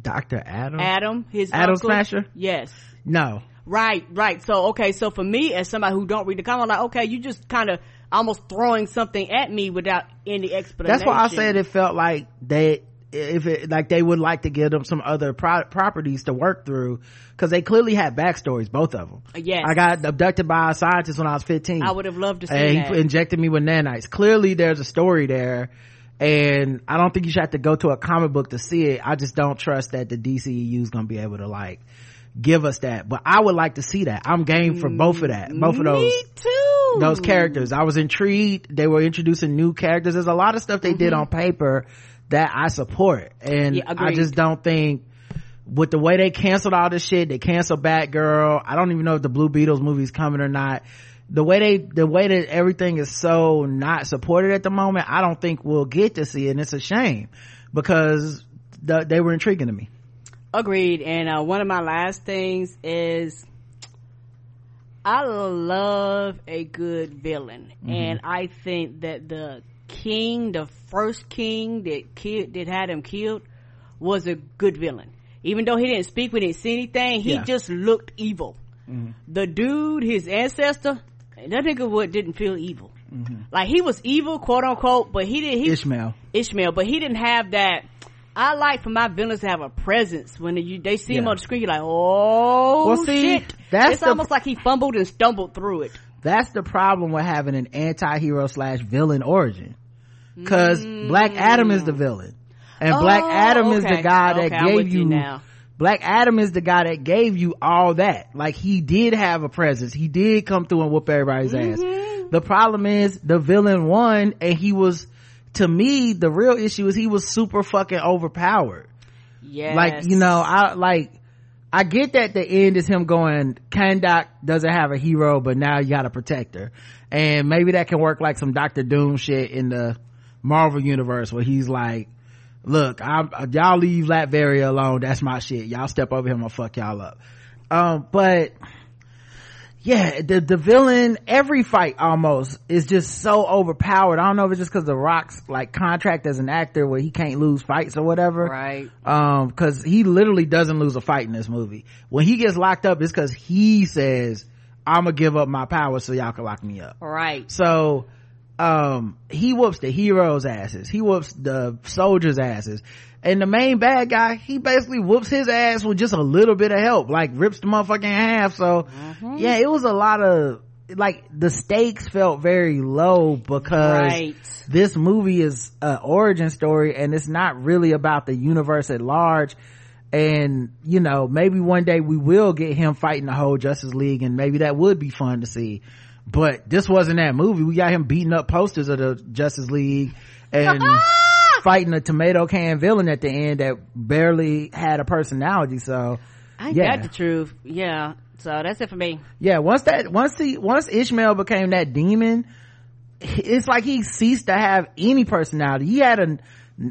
Dr. Adam? Adam, his Atom uncle. Smasher? Yes. No. Right, right. So, okay, so for me, as somebody who don't read the comic, I'm like, okay, you just kind of almost throwing something at me without any explanation. That's why I said it felt like they, if it, like they would like to give them some other pro- properties to work through, cause they clearly had backstories, both of them. Uh, yes. I got abducted by a scientist when I was 15. I would have loved to see and that. he injected me with nanites. Clearly there's a story there and I don't think you should have to go to a comic book to see it. I just don't trust that the DCEU is going to be able to like give us that. But I would like to see that. I'm game for both of that. Both of those. Me too. Those characters. I was intrigued. They were introducing new characters. There's a lot of stuff they mm-hmm. did on paper that I support. And yeah, I just don't think with the way they canceled all this shit, they canceled Batgirl. I don't even know if the Blue Beetles movie's coming or not the way they the way that everything is so not supported at the moment i don't think we'll get to see it and it's a shame because the, they were intriguing to me Agreed. And uh, one of my last things is I love a good villain, mm-hmm. and I think that the king, the first king that killed, that had him killed, was a good villain. Even though he didn't speak, we didn't see anything. He yeah. just looked evil. Mm-hmm. The dude, his ancestor, that nigga what didn't feel evil. Mm-hmm. Like he was evil, quote unquote, but he didn't. He, Ishmael. Ishmael, but he didn't have that. I like for my villains to have a presence when you, they see yeah. him on the screen. You're like, oh well, see, shit! That's it's the, almost like he fumbled and stumbled through it. That's the problem with having an anti-hero slash villain origin, because mm. Black Adam is the villain, and oh, Black Adam okay. is the guy that okay, gave you. you Black Adam is the guy that gave you all that. Like he did have a presence. He did come through and whoop everybody's mm-hmm. ass. The problem is the villain won and he was to me, the real issue is he was super fucking overpowered. Yeah. Like, you know, I like, I get that the end is him going, Kahndaq doesn't have a hero, but now you got a protector. And maybe that can work like some Doctor Doom shit in the Marvel universe where he's like, look, I'm, y'all leave Latveria alone. That's my shit. Y'all step over here, I'm gonna fuck y'all up. Um, but yeah, the, the villain, every fight almost is just so overpowered. I don't know if it's just cause the Rock's like contract as an actor where he can't lose fights or whatever. Right. Um, cause he literally doesn't lose a fight in this movie. When he gets locked up, it's cause he says, I'm gonna give up my power so y'all can lock me up. Right. So, um, he whoops the heroes asses. He whoops the soldiers asses and the main bad guy he basically whoops his ass with just a little bit of help like rips the motherfucking half so mm-hmm. yeah it was a lot of like the stakes felt very low because right. this movie is an origin story and it's not really about the universe at large and you know maybe one day we will get him fighting the whole justice league and maybe that would be fun to see but this wasn't that movie we got him beating up posters of the justice league and fighting a tomato can villain at the end that barely had a personality. So, I yeah. got the truth. Yeah. So that's it for me. Yeah. Once that, once he, once Ishmael became that demon, it's like he ceased to have any personality. He had an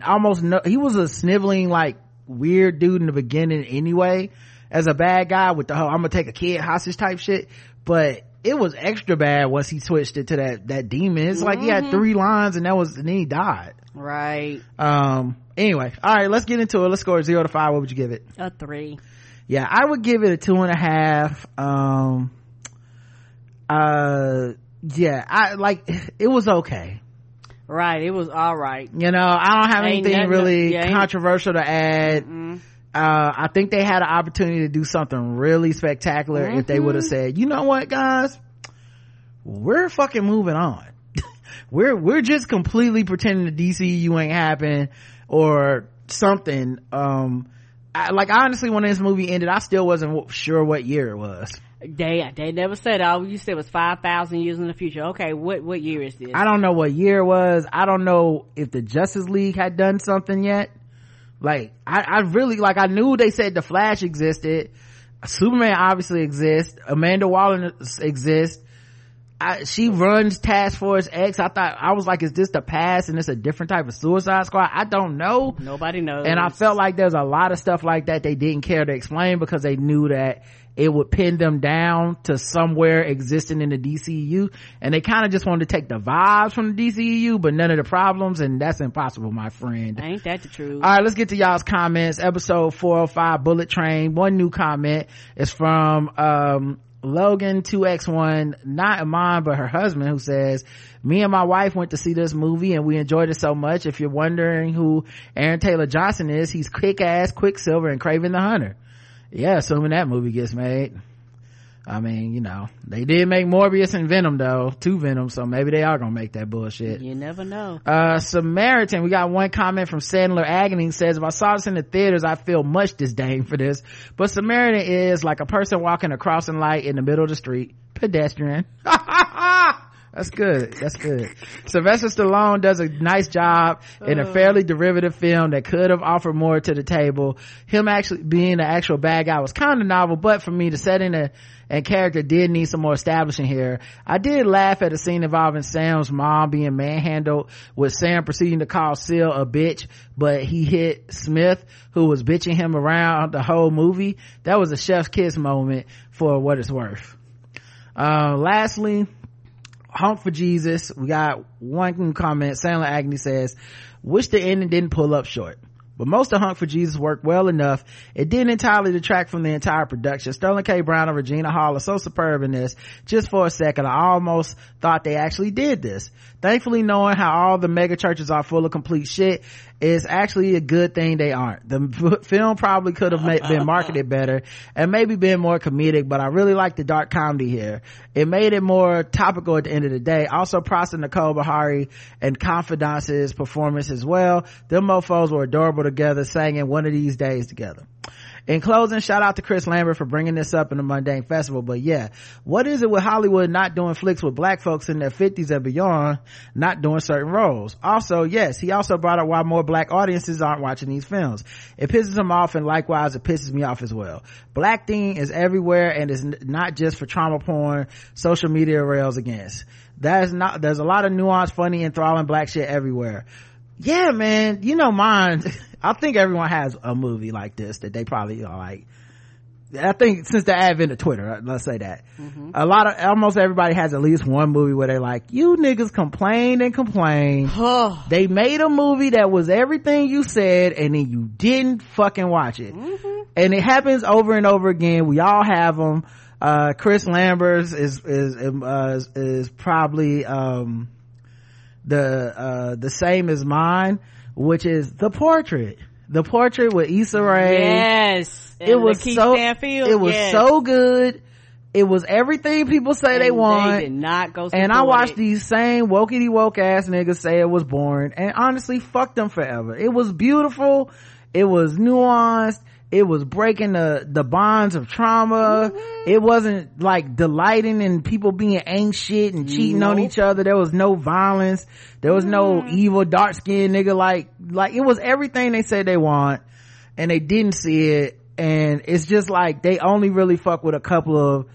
almost no, he was a sniveling like weird dude in the beginning anyway as a bad guy with the whole I'm gonna take a kid hostage type shit. But it was extra bad once he switched it to that that demon. It's mm-hmm. like he had mm-hmm. three lines and that was and then he died. Right. Um, anyway, all right, let's get into it. Let's score zero to five. What would you give it? A three. Yeah, I would give it a two and a half. Um, uh, yeah, I like, it was okay. Right, it was all right. You know, I don't have ain't anything nothing, really yeah, controversial to add. Mm-mm. Uh, I think they had an opportunity to do something really spectacular mm-hmm. if they would have said, you know what, guys, we're fucking moving on we're we're just completely pretending the DCU ain't happened or something. Um, I, like honestly, when this movie ended, I still wasn't sure what year it was. They they never said. All you said it was five thousand years in the future. Okay, what what year is this? I don't know what year it was. I don't know if the Justice League had done something yet. Like I, I really like. I knew they said the Flash existed. Superman obviously exists. Amanda Waller exists. I, she runs Task Force X. I thought I was like, is this the past and it's a different type of Suicide Squad? I don't know. Nobody knows. And I felt like there's a lot of stuff like that they didn't care to explain because they knew that it would pin them down to somewhere existing in the DCU. And they kind of just wanted to take the vibes from the DCU, but none of the problems. And that's impossible, my friend. Ain't that the truth? All right, let's get to y'all's comments. Episode 405 Bullet Train. One new comment is from, um, Logan 2X1, not mine, but her husband who says, me and my wife went to see this movie and we enjoyed it so much. If you're wondering who Aaron Taylor Johnson is, he's kick ass Quicksilver and Kraven the Hunter. Yeah, assuming that movie gets made. I mean, you know, they did make Morbius and Venom though, two Venom, so maybe they are gonna make that bullshit. You never know. Uh, Samaritan, we got one comment from Sandler Agnew says, if I saw this in the theaters, I feel much disdain for this. But Samaritan is like a person walking a crossing light in the middle of the street. Pedestrian. That's good. That's good. Sylvester Stallone does a nice job in a uh. fairly derivative film that could have offered more to the table. Him actually being the actual bad guy was kind of novel, but for me, the setting and, and character did need some more establishing here. I did laugh at a scene involving Sam's mom being manhandled with Sam proceeding to call Seal a bitch, but he hit Smith, who was bitching him around the whole movie. That was a chef's kiss moment for what it's worth. Uh, lastly, Honk for Jesus. We got one comment. Sandler Agnew says, wish the ending didn't pull up short. But most of Honk for Jesus worked well enough. It didn't entirely detract from the entire production. Sterling K. Brown and Regina Hall are so superb in this. Just for a second, I almost thought they actually did this. Thankfully, knowing how all the mega churches are full of complete shit, is actually a good thing they aren't. The film probably could have been marketed better and maybe been more comedic, but I really like the dark comedy here. It made it more topical at the end of the day. Also, Prosser Nicole Beharie and Confidence's performance as well. Them mofos were adorable together, singing one of these days together in closing shout out to chris lambert for bringing this up in the mundane festival but yeah what is it with hollywood not doing flicks with black folks in their 50s and beyond not doing certain roles? Also yes he also brought up why more black audiences aren't watching these films. It pisses him off and likewise it pisses me off as well. Black thing is everywhere and is not just for trauma porn social media rails against. That is not there's a lot of nuance funny and enthralling black shit everywhere. Yeah man you know mine I think everyone has a movie like this that they probably are like, I think since the advent of Twitter, uh, let's say that mm-hmm. a lot of almost everybody has at least one movie where they're like, you niggas complain and complain. they made a movie that was everything you said and then you didn't fucking watch it. Mm-hmm. And it happens over and over again. We all have them. Uh, Chris Lambert is, is, uh, is probably, um, the, uh, the same as mine which is the portrait the portrait with Issa Rae. Yes. And it was so, Stanfield. it was yes. so good. It was everything people say and they want. They did not go And I watched it. these same wokey woke ass niggas say it was boring and honestly fuck them forever. It was beautiful. It was nuanced it was breaking the the bonds of trauma mm-hmm. it wasn't like delighting in people being anxious and cheating nope. on each other there was no violence there was mm-hmm. no evil dark skinned nigga like like it was everything they said they want and they didn't see it and it's just like they only really fuck with a couple of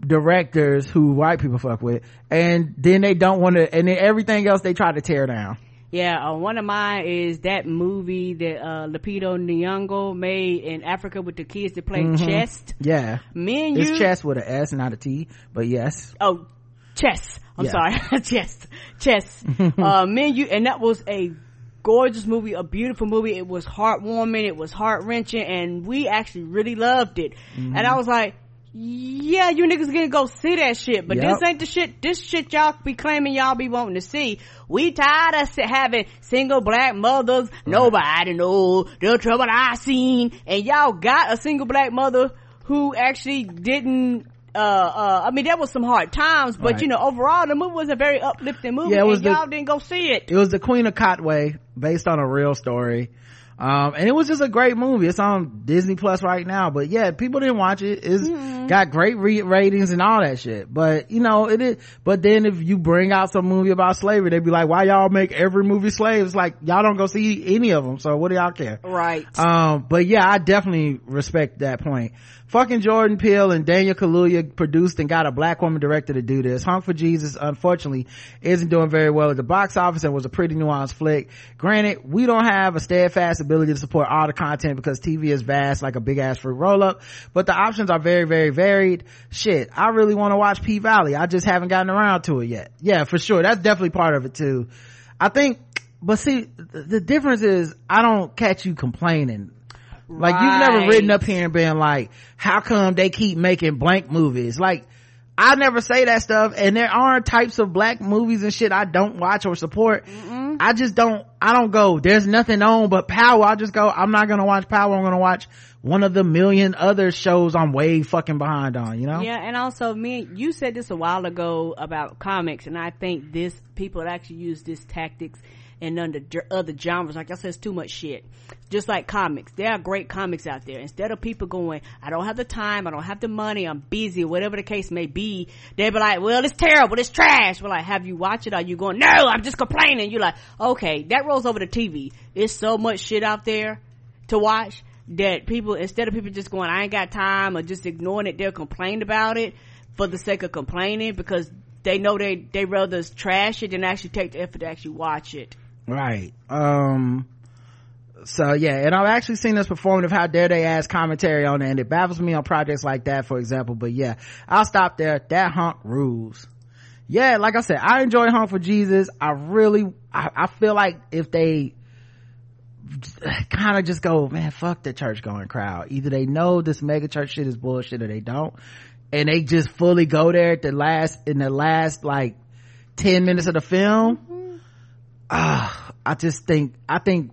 directors who white people fuck with and then they don't want to and then everything else they try to tear down yeah, uh, one of mine is that movie that uh, Lupita Nyong'o made in Africa with the kids that play mm-hmm. chess. Yeah, me and you. It's chess with an S, not a T, but yes. Oh, chess. I'm yeah. sorry, chess, chess. uh, me and you, and that was a gorgeous movie, a beautiful movie. It was heartwarming, it was heart wrenching, and we actually really loved it. Mm-hmm. And I was like, yeah, you niggas gonna go see that shit, but yep. this ain't the shit, this shit y'all be claiming y'all be wanting to see. We tired of having single black mothers, right. nobody know the trouble I seen, and y'all got a single black mother who actually didn't uh, uh, I mean, there was some hard times, but right. you know, overall, the movie was a very uplifting movie, yeah, it was and the, y'all didn't go see it. It was the Queen of Katwe, based on a real story um and it was just a great movie. It's on disney plus right now but yeah people didn't watch it. It's mm-hmm. got great re- ratings and all that shit. But you know it is but then if you bring out some movie about slavery they'd be like why y'all make every movie slaves? Like y'all don't go see any of them so what do y'all care? Right. Um but yeah i definitely respect that point fucking Jordan Peele and Daniel Kaluuya produced and got a black woman director to do this. Honk for Jesus, unfortunately, isn't doing very well at the box office and was a pretty nuanced flick. Granted, we don't have a steadfast ability to support all the content because TV is vast like a big ass fruit roll up, but the options are very, very varied. Shit, I really want to watch P Valley. I just haven't gotten around to it yet. Yeah, for sure. That's definitely part of it too. I think, but see, the difference is I don't catch you complaining like you've never written up here and been like, how come they keep making blank movies? Like, I never say that stuff and there are types of black movies and shit I don't watch or support. Mm-mm. I just don't, I don't go, there's nothing on but power. I just go, I'm not gonna watch power. I'm gonna watch one of the million other shows I'm way fucking behind on, you know? Yeah, and also me, you said this a while ago about comics and I think this, people actually use this tactics and under other genres. Like I said, it's too much shit. Just like comics. There are great comics out there. Instead of people going, I don't have the time, I don't have the money, I'm busy, whatever the case may be, they be like, well, it's terrible, it's trash. We're like, have you watched it? Are you going, no, I'm just complaining. You're like, okay, that rolls over the TV. It's so much shit out there to watch that people, instead of people just going, I ain't got time or just ignoring it, they'll complain about it for the sake of complaining because they know they, they rather trash it than actually take the effort to actually watch it. Right. Um, so yeah, and I've actually seen this performative how dare they ask commentary on it, and it baffles me on projects like that, for example. But yeah, I'll stop there. That hunk rules. Yeah, like I said, I enjoy Honk for Jesus. I really, I, I feel like if they kind of just go, man, fuck the church going crowd. Either they know this mega church shit is bullshit or they don't. And they just fully go there at the last, in the last like 10 minutes of the film. Ah, I just think, I think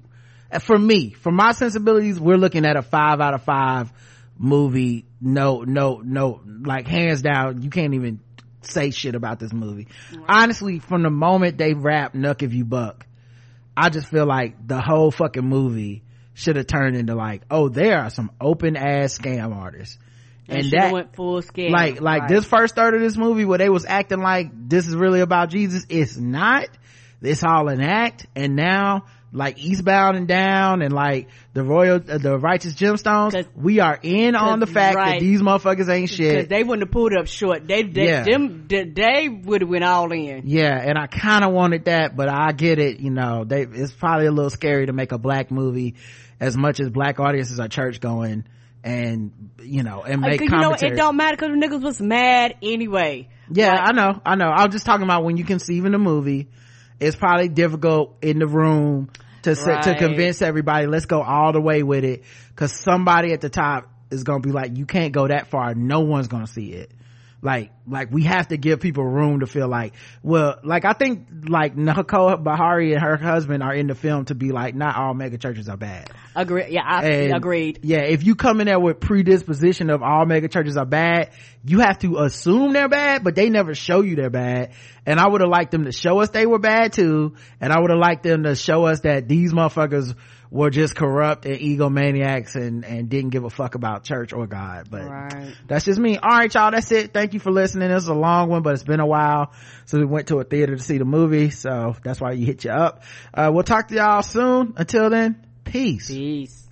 for me, for my sensibilities, we're looking at a five out of five movie. No, no, no, like hands down, you can't even say shit about this movie. Right. Honestly, from the moment they rap Nuck If You Buck, I just feel like the whole fucking movie should have turned into like, oh, there are some open ass scam artists. And, and that went full scam. Like, like right. this first third of this movie where they was acting like this is really about Jesus. It's not. It's all an act. And now like eastbound and down and like the royal uh, the righteous gemstones we are in on the fact right. that these motherfuckers ain't shit they wouldn't have pulled up short they they yeah. them they, they would have went all in yeah and i kind of wanted that but i get it you know they it's probably a little scary to make a black movie as much as black audiences are church going and you know and make you know it don't matter because the niggas was mad anyway yeah like, i know i know i was just talking about when you conceive in a movie it's probably difficult in the room to right. to convince everybody let's go all the way with it. Because somebody at the top is gonna be like you can't go that far. No one's gonna see it like like we have to give people room to feel like well like i think like Nicole Beharie and her husband are in the film to be like not all mega churches are bad. Agree yeah I, and, agreed. yeah if you come in there with predisposition of all mega churches are bad you have to assume they're bad but they never show you they're bad. And i would have liked them to show us they were bad too and i would have liked them to show us that these motherfuckers were just corrupt and egomaniacs and and didn't give a fuck about church or god. But right. that's just me. All right y'all. That's it. Thank you for listening. This is a long one but it's been a while so we went to a theater to see the movie so that's why you hit you up. Uh, we'll talk to y'all soon. Until then peace. Peace